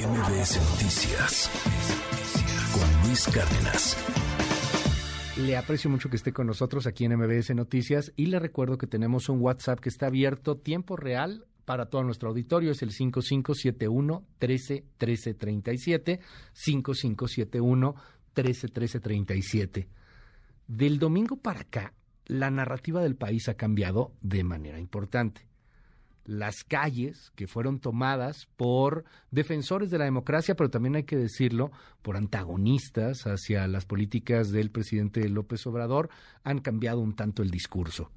MBS Noticias con Luis Cárdenas. Le aprecio mucho que esté con nosotros aquí en MBS Noticias y le recuerdo que tenemos un WhatsApp que está abierto tiempo real para todo nuestro auditorio. Es el 5571 13 13 37 5571 13 13 37. Del domingo para acá, la narrativa del país ha cambiado de manera importante las calles que fueron tomadas por defensores de la democracia, pero también hay que decirlo, por antagonistas hacia las políticas del presidente López Obrador, han cambiado un tanto el discurso.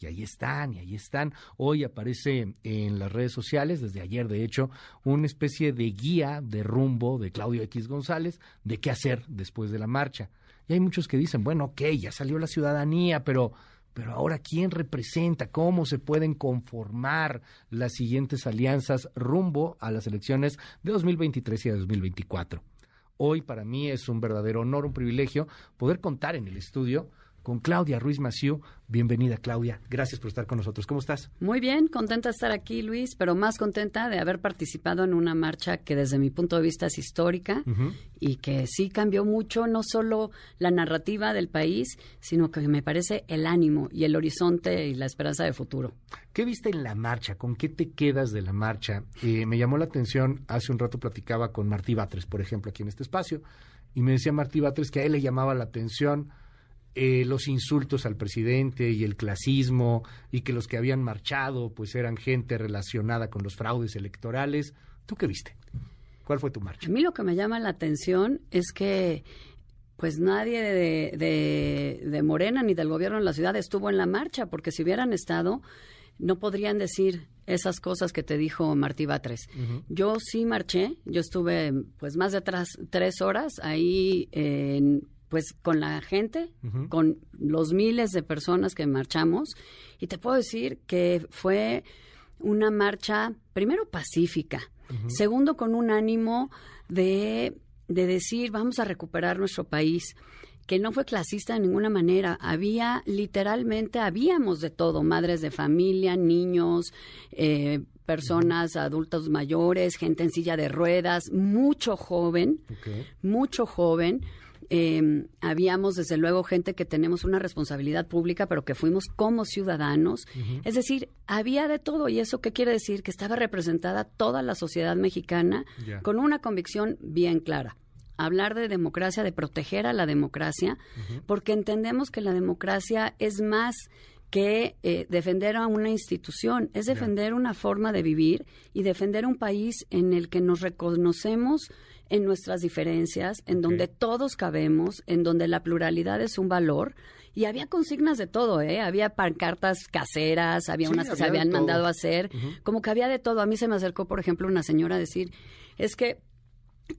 Y ahí están, y ahí están. Hoy aparece en las redes sociales, desde ayer de hecho, una especie de guía de rumbo de Claudio X González de qué hacer después de la marcha. Y hay muchos que dicen, bueno, ok, ya salió la ciudadanía, pero pero ahora, ¿quién representa? ¿Cómo se pueden conformar las siguientes alianzas rumbo a las elecciones de 2023 y de 2024? Hoy para mí es un verdadero honor, un privilegio poder contar en el estudio con Claudia Ruiz Maciú. Bienvenida, Claudia. Gracias por estar con nosotros. ¿Cómo estás? Muy bien, contenta de estar aquí, Luis, pero más contenta de haber participado en una marcha que desde mi punto de vista es histórica y que sí cambió mucho, no solo la narrativa del país, sino que me parece el ánimo y el horizonte y la esperanza de futuro. ¿Qué viste en la marcha? ¿Con qué te quedas de la marcha? Eh, me llamó la atención, hace un rato platicaba con Martí Batres, por ejemplo, aquí en este espacio, y me decía Martí Batres que a él le llamaba la atención eh, los insultos al presidente y el clasismo y que los que habían marchado pues eran gente relacionada con los fraudes electorales. ¿Tú qué viste? ¿Cuál fue tu marcha? A mí lo que me llama la atención es que pues nadie de, de, Morena ni del gobierno de la ciudad estuvo en la marcha, porque si hubieran estado, no podrían decir esas cosas que te dijo Martí Batres. Yo sí marché, yo estuve pues más de tres horas ahí en pues con la gente, con los miles de personas que marchamos, y te puedo decir que fue una marcha, primero pacífica, segundo con un ánimo de, de decir vamos a recuperar nuestro país que no fue clasista de ninguna manera. Había, literalmente, habíamos de todo, madres de familia, niños, eh, personas, adultos mayores, gente en silla de ruedas, mucho joven, mucho joven. Eh, habíamos, desde luego, gente que tenemos una responsabilidad pública, pero que fuimos como ciudadanos. Es decir, había de todo. ¿Y eso qué quiere decir? Que estaba representada toda la sociedad mexicana con una convicción bien clara hablar de democracia, de proteger a la democracia, porque entendemos que la democracia es más que eh, defender a una institución, es defender una forma de vivir y defender un país en el que nos reconocemos en nuestras diferencias, en donde todos cabemos, en donde la pluralidad es un valor. Y había consignas de todo, ¿eh? Había pancartas caseras, había unas que se habían mandado a hacer, como que había de todo. A mí se me acercó, por ejemplo, una señora a decir, es que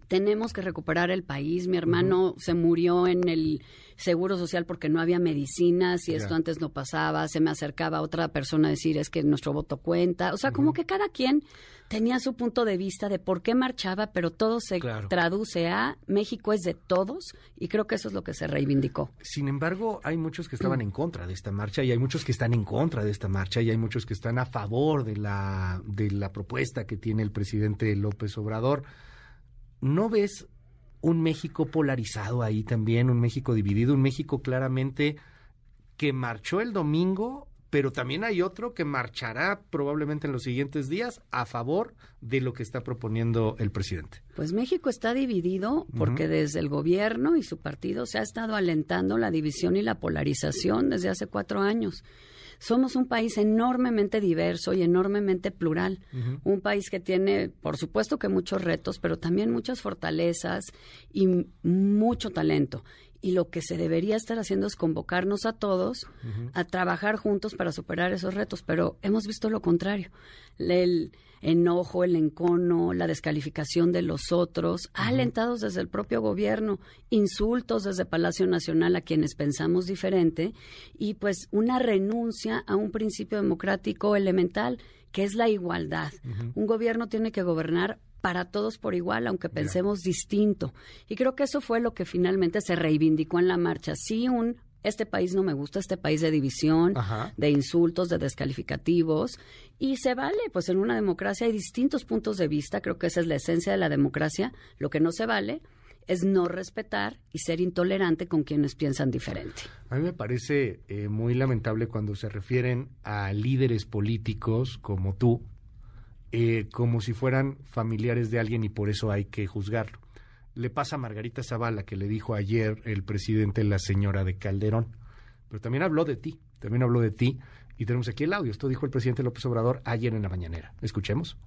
tenemos que recuperar el país. Mi hermano se murió en el seguro social porque no había medicinas y esto antes no pasaba. Se me acercaba otra persona a decir es que nuestro voto cuenta. O sea, como que cada quien tenía su punto de vista de por qué marchaba, pero todo se traduce a México es de todos y creo que eso es lo que se reivindicó. Sin embargo, hay muchos que estaban en contra de esta marcha y hay muchos que están en contra de esta marcha y hay muchos que están a favor de la de la propuesta que tiene el presidente López Obrador. ¿No ves un México polarizado ahí también, un México dividido, un México claramente que marchó el domingo, pero también hay otro que marchará probablemente en los siguientes días a favor de lo que está proponiendo el presidente? Pues México está dividido porque desde el gobierno y su partido se ha estado alentando la división y la polarización desde hace cuatro años somos un país enormemente diverso y enormemente plural. Un país que tiene, por supuesto que muchos retos, pero también muchas fortalezas y mucho talento. Y lo que se debería estar haciendo es convocarnos a todos a trabajar juntos para superar esos retos, pero hemos visto lo contrario. El, enojo, el encono, la descalificación de los otros, alentados desde el propio gobierno, insultos desde Palacio Nacional a quienes pensamos diferente y pues una renuncia a un principio democrático elemental que es la igualdad. Un gobierno tiene que gobernar para todos por igual, aunque pensemos distinto. Y creo que eso fue lo que finalmente se reivindicó en la marcha. Sí, un este país no me gusta, este país de división, Ajá. de insultos, de descalificativos. Y se vale, pues en una democracia hay distintos puntos de vista, creo que esa es la esencia de la democracia. Lo que no se vale es no respetar y ser intolerante con quienes piensan diferente. A mí me parece eh, muy lamentable cuando se refieren a líderes políticos como tú, eh, como si fueran familiares de alguien y por eso hay que juzgarlo. Le pasa a Margarita Zavala que le dijo ayer el presidente la señora de Calderón, pero también habló de ti, también habló de ti y tenemos aquí el audio. Esto dijo el presidente López Obrador ayer en la mañanera. Escuchemos.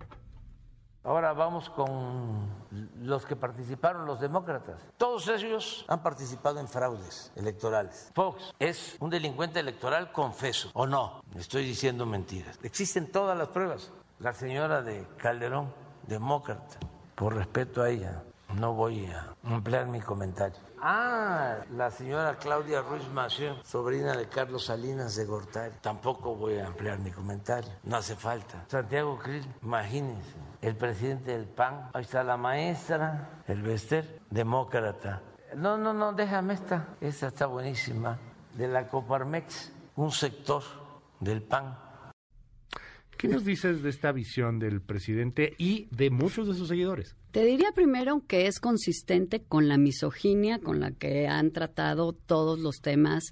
Ahora vamos con los que participaron, los demócratas. Todos ellos han participado en fraudes electorales. Fox es un delincuente electoral confeso, ¿o no? Estoy diciendo mentiras. Existen todas las pruebas. La señora de Calderón, demócrata, por respeto a ella, no voy a ampliar mi comentario. Ah, la señora Claudia Ruiz Massieu, sobrina de Carlos Salinas de Gortari. Tampoco voy a ampliar mi comentario. No hace falta. Santiago Krill, imagínense. El presidente del PAN. Ahí está la maestra, el Bester, demócrata. No, no, no, déjame esta. Esta está buenísima. De la Coparmex, un sector del PAN. ¿Qué nos dices de esta visión del presidente y de muchos de sus seguidores? Te diría primero que es consistente con la misoginia con la que han tratado todos los temas.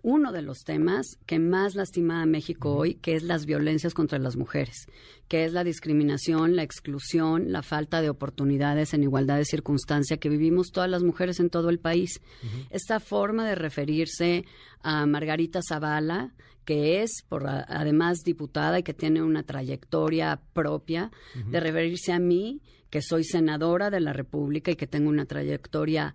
Uno de los temas que más lastima a México hoy, que es las violencias contra las mujeres, que es la discriminación, la exclusión, la falta de oportunidades en igualdad de circunstancia que vivimos todas las mujeres en todo el país. Esta forma de referirse a Margarita Zavala, que es, por además, diputada y que tiene una trayectoria propia, de referirse a mí, que soy senadora de la República y que tengo una trayectoria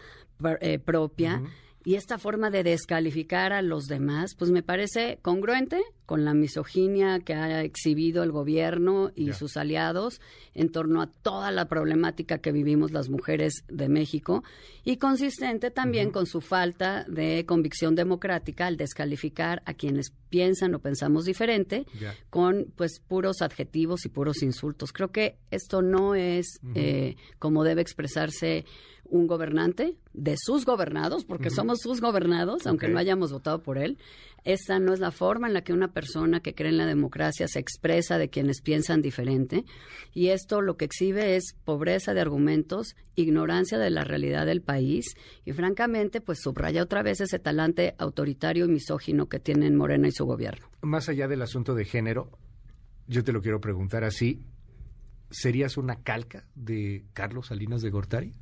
eh, propia. Y esta forma de descalificar a los demás, pues me parece congruente con la misoginia que ha exhibido el gobierno y sus aliados en torno a toda la problemática que vivimos las mujeres de México y consistente también con su falta de convicción democrática al descalificar a quienes piensan o pensamos diferente con pues puros adjetivos y puros insultos. Creo que esto no es eh, como debe expresarse un gobernante de sus gobernados, porque somos sus gobernados, aunque no hayamos votado por él. Esta no es la forma en la que una persona que cree en la democracia se expresa de quienes piensan diferente. Y esto lo que exhibe es pobreza de argumentos, ignorancia de la realidad del país y francamente pues subraya otra vez ese talante autoritario y misógino que tienen Morena y su gobierno. Más allá del asunto de género, yo te lo quiero preguntar así. ¿Serías una calca de Carlos Salinas de Gortari?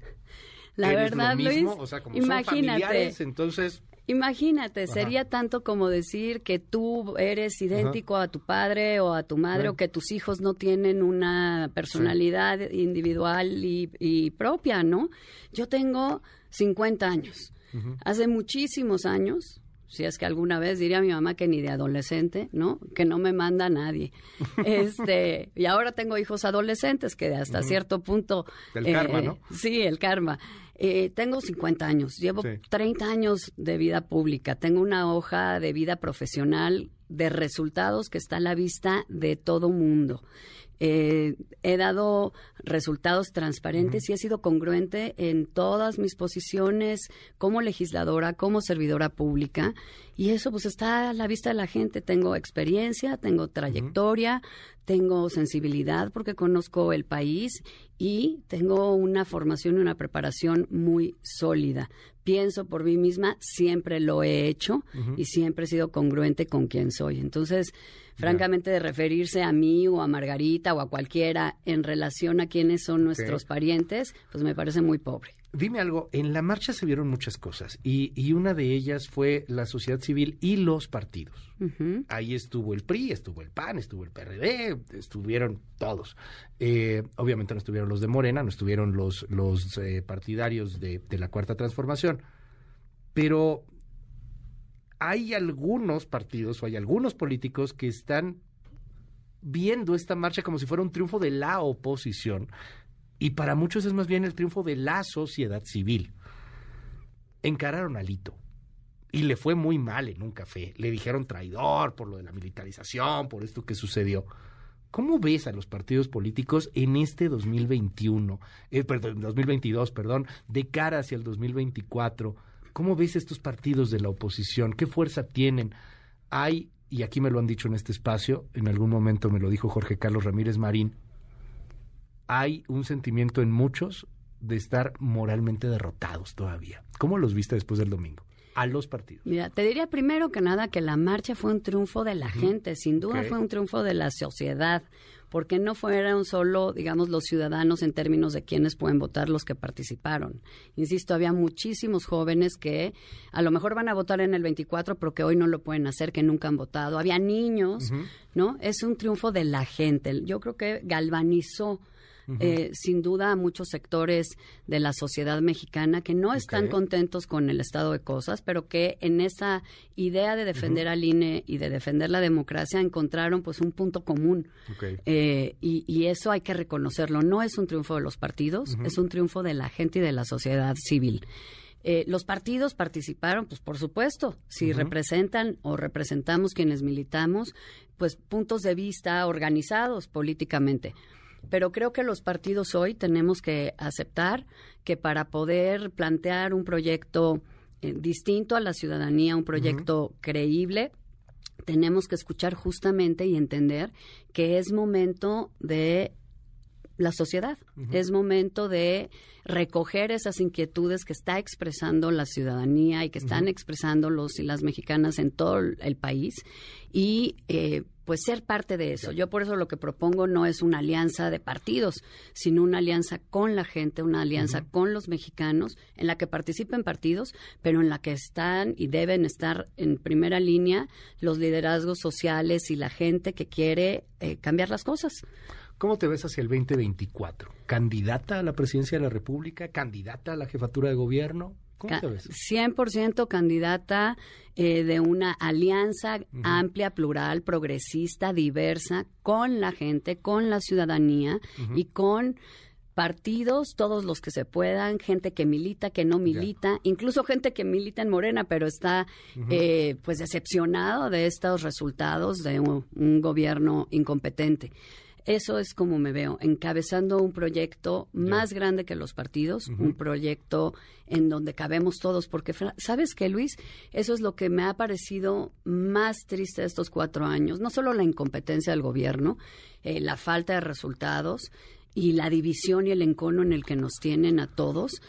La ¿Eres verdad, lo mismo? Luis, o sea, como imagínate. entonces Imagínate, Ajá. sería tanto como decir que tú eres idéntico a tu padre o a tu madre o que tus hijos no tienen una personalidad individual y, y propia, ¿no? Yo tengo 50 años. Hace muchísimos años, si es que alguna vez diría a mi mamá que ni de adolescente, ¿no? Que no me manda nadie. Este, y ahora tengo hijos adolescentes que hasta cierto punto... Del karma, ¿no? Sí, el karma. Eh, tengo 50 años, llevo Sí. 30 años de vida pública, tengo una hoja de vida profesional de resultados que está a la vista de todo mundo. Eh, he dado resultados transparentes y he sido congruente en todas mis posiciones como legisladora, como servidora pública. Y eso pues está a la vista de la gente. Tengo experiencia, tengo trayectoria, tengo sensibilidad porque conozco el país y tengo una formación y una preparación muy sólida. Pienso por mí misma, siempre lo he hecho y siempre he sido congruente con quien soy. Entonces, francamente, de referirse a mí o a Margarita o a cualquiera en relación a quiénes son nuestros parientes, pues me parece muy pobre. Dime algo, en la marcha se vieron muchas cosas y, y una de ellas fue la sociedad civil y los partidos. Ahí estuvo el PRI, estuvo el PAN, estuvo el PRD, estuvieron todos. Eh, obviamente no estuvieron los de Morena, no estuvieron los, los eh, partidarios de, de la Cuarta Transformación. Pero hay algunos partidos o hay algunos políticos que están viendo esta marcha como si fuera un triunfo de la oposición y para muchos es más bien el triunfo de la sociedad civil. Encararon a Lito y le fue muy mal en un café. Le dijeron traidor por lo de la militarización, por esto que sucedió. ¿Cómo ves a los partidos políticos en este 2021, eh, perdón, 2022, perdón, de cara hacia el 2024? ¿Cómo ves estos partidos de la oposición? ¿Qué fuerza tienen? Hay, y aquí me lo han dicho en este espacio, en algún momento me lo dijo Jorge Carlos Ramírez Marín, hay un sentimiento en muchos de estar moralmente derrotados todavía. ¿Cómo los viste después del domingo? A los partidos. Mira, te diría primero que nada que la marcha fue un triunfo de la gente, sin duda fue un triunfo de la sociedad, porque no fueron solo, digamos, los ciudadanos en términos de quienes pueden votar los que participaron. Insisto, había muchísimos jóvenes que a lo mejor van a votar en el 24, pero que hoy no lo pueden hacer, que nunca han votado. Había niños, ¿no? Es un triunfo de la gente. Yo creo que galvanizó eh, sin duda a muchos sectores de la sociedad mexicana que no están contentos con el estado de cosas, pero que en esa idea de defender al INE y de defender la democracia encontraron pues un punto común. Eh, y, y eso hay que reconocerlo. No es un triunfo de los partidos, es un triunfo de la gente y de la sociedad civil. Eh, los partidos participaron, pues por supuesto, si representan o representamos quienes militamos, pues puntos de vista organizados políticamente. Pero creo que los partidos hoy tenemos que aceptar que para poder plantear un proyecto eh, distinto a la ciudadanía, un proyecto creíble, tenemos que escuchar justamente y entender que es momento de la sociedad. Es momento de recoger esas inquietudes que está expresando la ciudadanía y que están expresando los y las mexicanas en todo el país y eh, pues ser parte de eso. Yo por eso lo que propongo no es una alianza de partidos, sino una alianza con la gente, una alianza con los mexicanos en la que participen partidos, pero en la que están y deben estar en primera línea los liderazgos sociales y la gente que quiere eh, cambiar las cosas. ¿Cómo te ves hacia el 2024? ¿Candidata a la presidencia de la República? ¿Candidata a la jefatura de gobierno? ¿Cómo te ves? 100% candidata eh, de una alianza amplia, plural, progresista, diversa, con la gente, con la ciudadanía y con partidos, todos los que se puedan, gente que milita, que no milita, incluso gente que milita en Morena, pero está eh, pues decepcionado de estos resultados de un, un gobierno incompetente. Eso es como me veo, encabezando un proyecto más grande que los partidos, un proyecto en donde cabemos todos, porque sabes que Luis, eso es lo que me ha parecido más triste de estos cuatro años, no solo la incompetencia del gobierno, eh, la falta de resultados y la división y el encono en el que nos tienen a todos,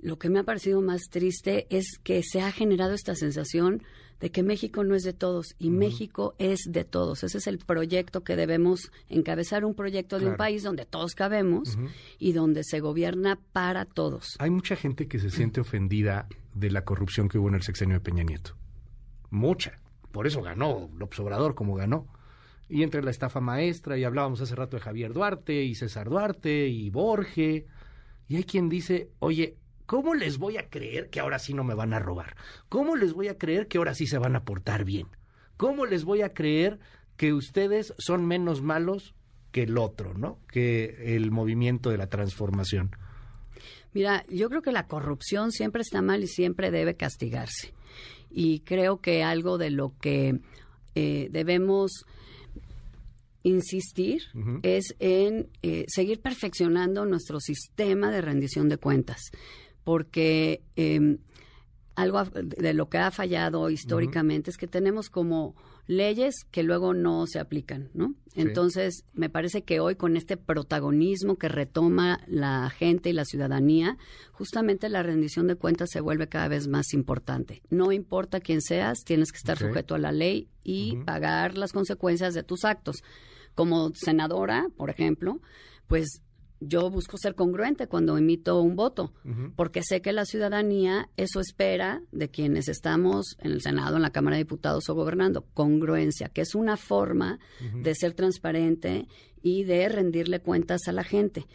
lo que me ha parecido más triste es que se ha generado esta sensación de que México no es de todos y México es de todos. Ese es el proyecto que debemos encabezar, un proyecto de un país donde todos cabemos y donde se gobierna para todos. Hay mucha gente que se siente ofendida de la corrupción que hubo en el sexenio de Peña Nieto. Mucha. Por eso ganó López Obrador como ganó. Y entre la estafa maestra, y hablábamos hace rato de Javier Duarte, y César Duarte, y Borge. Y hay quien dice, oye, ¿cómo les voy a creer que ahora sí no me van a robar? ¿Cómo les voy a creer que ahora sí se van a portar bien? ¿Cómo les voy a creer que ustedes son menos malos que el otro, ¿no? Que el movimiento de la transformación. Mira, yo creo que la corrupción siempre está mal y siempre debe castigarse. Y creo que algo de lo que eh, debemos insistir es en eh, seguir perfeccionando nuestro sistema de rendición de cuentas, porque eh, algo de lo que ha fallado históricamente es que tenemos como leyes que luego no se aplican, ¿no? Entonces, me parece que hoy con este protagonismo que retoma la gente y la ciudadanía, justamente la rendición de cuentas se vuelve cada vez más importante. No importa quién seas, tienes que estar sujeto a la ley y pagar las consecuencias de tus actos. Como senadora, por ejemplo, pues yo busco ser congruente cuando emito un voto, porque sé que la ciudadanía eso espera de quienes estamos en el Senado, en la Cámara de Diputados o gobernando, congruencia, que es una forma de ser transparente y de rendirle cuentas a la gente.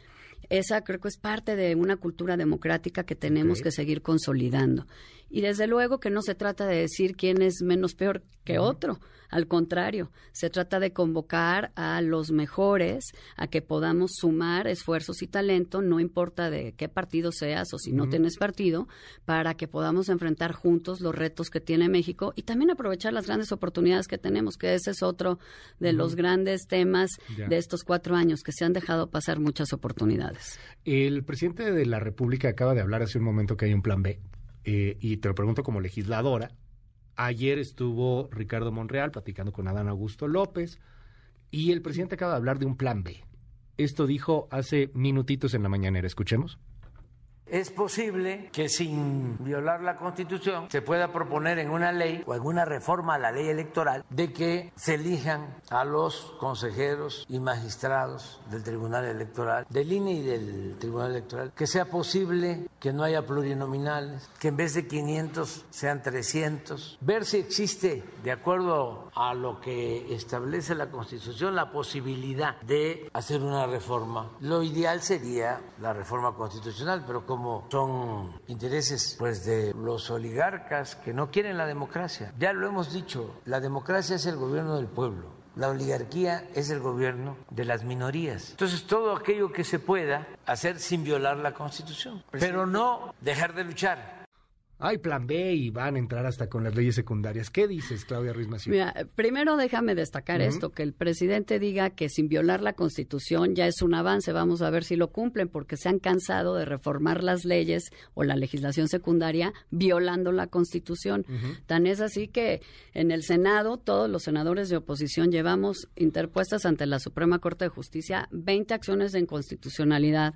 Esa creo que es parte de una cultura democrática que tenemos que seguir consolidando. Y desde luego que no se trata de decir quién es menos peor que otro. Al contrario, se trata de convocar a los mejores a que podamos sumar esfuerzos y talento, no importa de qué partido seas o si no tienes partido, para que podamos enfrentar juntos los retos que tiene México y también aprovechar las grandes oportunidades que tenemos, que ese es otro de los grandes temas Ya. de estos cuatro años, que se han dejado pasar muchas oportunidades. El presidente de la República acaba de hablar hace un momento que hay un plan B. eh, y te lo pregunto como legisladora, ayer estuvo Ricardo Monreal platicando con Adán Augusto López y el presidente acaba de hablar de un plan B. Esto dijo hace minutitos en la mañanera. Escuchemos. Es posible que sin violar la Constitución se pueda proponer en una ley o alguna reforma a la ley electoral de que se elijan a los consejeros y magistrados del Tribunal Electoral, del INE y del Tribunal Electoral, que sea posible que no haya plurinominales, que en vez de 500 sean 300, ver si existe, de acuerdo a lo que establece la Constitución, la posibilidad de hacer una reforma. Lo ideal sería la reforma constitucional, pero como son intereses pues de los oligarcas que no quieren la democracia. Ya lo hemos dicho, la democracia es el gobierno del pueblo. La oligarquía es el gobierno de las minorías. Entonces, todo aquello que se pueda hacer sin violar la Constitución, pero no dejar de luchar hay plan B y van a entrar hasta con las leyes secundarias. ¿Qué dices, Claudia Ruiz Massieu? Mira, primero déjame destacar esto, que el presidente diga que sin violar la Constitución ya es un avance, vamos a ver si lo cumplen, porque se han cansado de reformar las leyes o la legislación secundaria violando la Constitución. Tan es así que en el Senado todos los senadores de oposición llevamos interpuestas ante la Suprema Corte de Justicia 20 acciones de inconstitucionalidad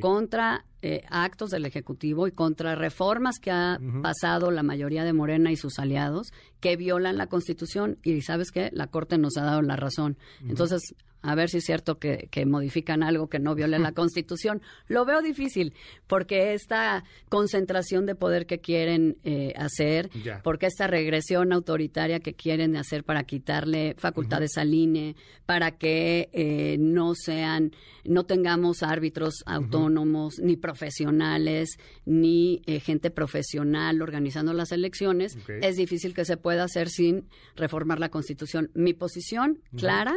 contra eh, actos del Ejecutivo y contra reformas que ha pasado la mayoría de Morena y sus aliados que violan la Constitución. Y sabes qué, la Corte nos ha dado la razón. Entonces, a ver si es cierto que, modifican algo que no viole la Constitución. Lo veo difícil, porque esta concentración de poder que quieren eh, hacer, porque esta regresión autoritaria que quieren hacer para quitarle facultades al INE, para que eh, no sean, no tengamos árbitros autónomos, ni profesionales, ni eh, gente profesional organizando las elecciones, es difícil que se pueda hacer sin reformar la Constitución. Mi posición clara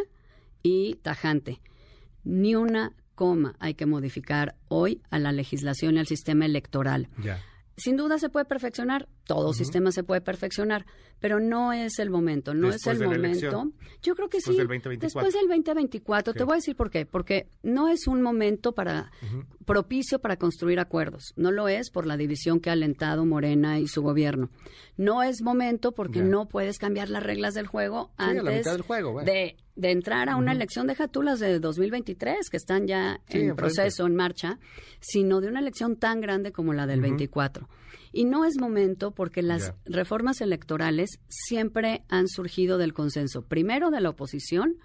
y tajante. Ni una coma hay que modificar hoy a la legislación y al sistema electoral. Sin duda se puede perfeccionar, todo sistema se puede perfeccionar, pero no es el momento, no es el momento. Yo creo que sí. Después del 2024, te voy a decir por qué, porque no es un momento para propicio para construir acuerdos. No lo es por la división que ha alentado Morena y su gobierno. No es momento porque no puedes cambiar las reglas del juego antes de, de, entrar a una elección de jatulas de 2023 que están ya en proceso, en marcha, sino de una elección tan grande como la del 24. Y no es momento porque las reformas electorales siempre han surgido del consenso, primero de la oposición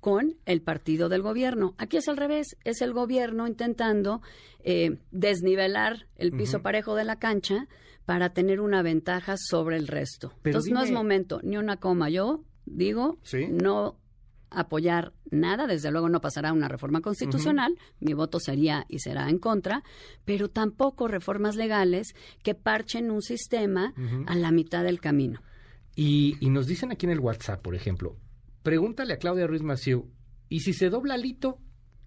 con el partido del gobierno. Aquí es al revés, es el gobierno intentando eh, desnivelar el piso parejo de la cancha para tener una ventaja sobre el resto. Entonces no es momento, ni una coma. Yo digo, no apoyar nada, desde luego no pasará una reforma constitucional, mi voto sería y será en contra, pero tampoco reformas legales que parchen un sistema a la mitad del camino. Y, nos dicen aquí en el WhatsApp, por ejemplo, pregúntale a Claudia Ruiz Maciú, ¿y si se dobla Lito?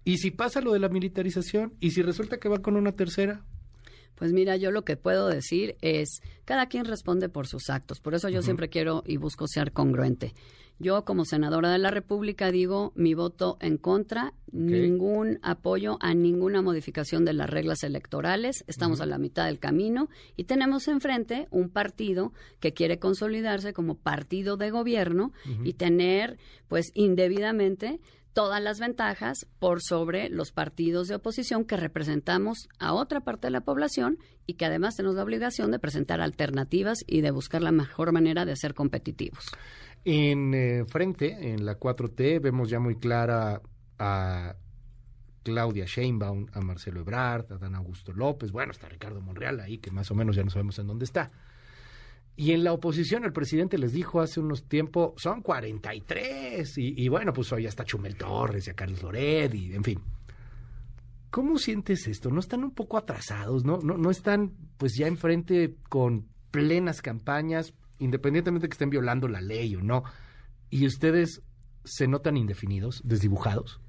¿Y si pasa lo de la militarización? ¿Y si resulta que va con una tercera? Pues mira, yo lo que puedo decir es, cada quien responde por sus actos. Por eso yo siempre quiero y busco ser congruente. Yo como senadora de la República digo mi voto en contra, ningún apoyo a ninguna modificación de las reglas electorales. Estamos a la mitad del camino y tenemos enfrente un partido que quiere consolidarse como partido de gobierno y tener pues indebidamente todas las ventajas por sobre los partidos de oposición que representamos a otra parte de la población y que además tenemos la obligación de presentar alternativas y de buscar la mejor manera de ser competitivos. En eh, frente, en la 4T, vemos ya muy clara a Claudia Sheinbaum, a Marcelo Ebrard, a Dan Augusto López, bueno, está Ricardo Monreal ahí, que más o menos ya no sabemos en dónde está. Y en la oposición el presidente les dijo hace unos tiempos, son 43, y, y bueno, pues hoy hasta Chumel Torres y a Carlos Loret, y en fin. ¿Cómo sientes esto? ¿No están un poco atrasados? ¿No, no, no están pues ya enfrente con plenas campañas? independientemente de que estén violando la ley o no, y ustedes se notan indefinidos, desdibujados?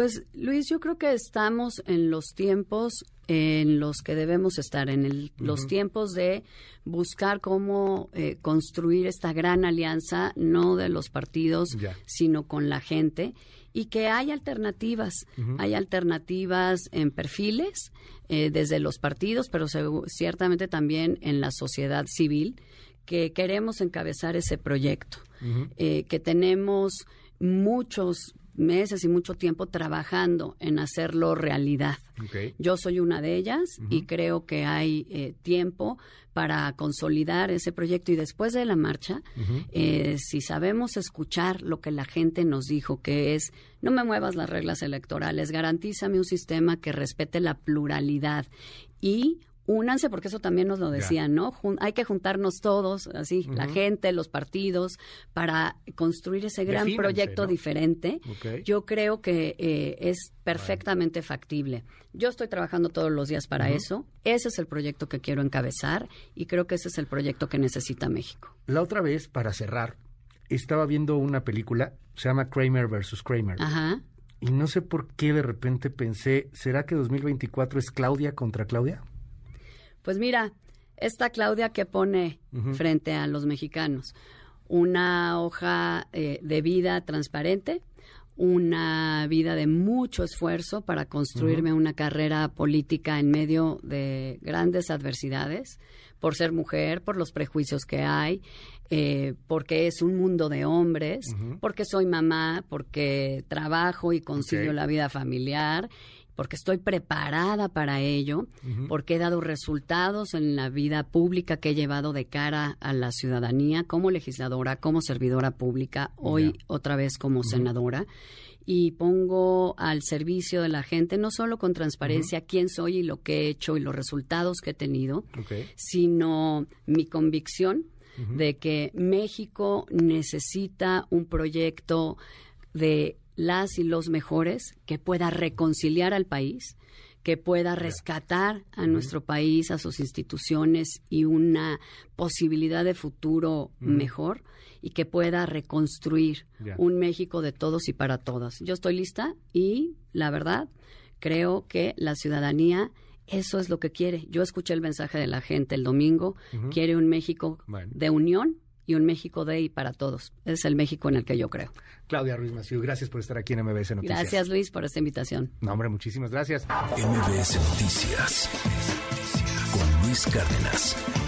Pues Luis, yo creo que estamos en los tiempos en los que debemos estar, en el, los tiempos de buscar cómo eh, construir esta gran alianza, no de los partidos, sino con la gente, y que hay alternativas, hay alternativas en perfiles eh, desde los partidos, pero ciertamente también en la sociedad civil, que queremos encabezar ese proyecto, eh, que tenemos muchos meses y mucho tiempo trabajando en hacerlo realidad. Yo soy una de ellas y creo que hay eh, tiempo para consolidar ese proyecto. Y después de la marcha, eh, si sabemos escuchar lo que la gente nos dijo, que es no me muevas las reglas electorales, garantízame un sistema que respete la pluralidad y únanse, porque eso también nos lo decían, ¿no? hay que juntarnos todos, así, la gente, los partidos, para construir ese gran proyecto diferente. Yo creo que eh, es perfectamente factible. Yo estoy trabajando todos los días para eso. Ese es el proyecto que quiero encabezar y creo que ese es el proyecto que necesita México. La otra vez, para cerrar, estaba viendo una película, se llama Kramer versus Kramer. Ajá. Y no sé por qué de repente pensé, ¿será que 2024 es Claudia contra Claudia? Pues mira, esta Claudia que pone frente a los mexicanos una hoja eh, de vida transparente, una vida de mucho esfuerzo para construirme una carrera política en medio de grandes adversidades, por ser mujer, por los prejuicios que hay, eh, porque es un mundo de hombres, porque soy mamá, porque trabajo y concilio la vida familiar porque estoy preparada para ello, porque he dado resultados en la vida pública que he llevado de cara a la ciudadanía como legisladora, como servidora pública, hoy otra vez como senadora. Y pongo al servicio de la gente, no solo con transparencia quién soy y lo que he hecho y los resultados que he tenido, sino mi convicción de que México necesita un proyecto de las y los mejores, que pueda reconciliar al país, que pueda rescatar a nuestro país, a sus instituciones y una posibilidad de futuro mejor y que pueda reconstruir un México de todos y para todas. Yo estoy lista y la verdad creo que la ciudadanía eso es lo que quiere. Yo escuché el mensaje de la gente el domingo, quiere un México de unión y un México de y para todos. Es el México en el que yo creo. Claudia Ruiz Maciú, gracias por estar aquí en MBS Noticias. Gracias Luis por esta invitación. No, hombre, muchísimas gracias. MBS Noticias con Luis Cárdenas.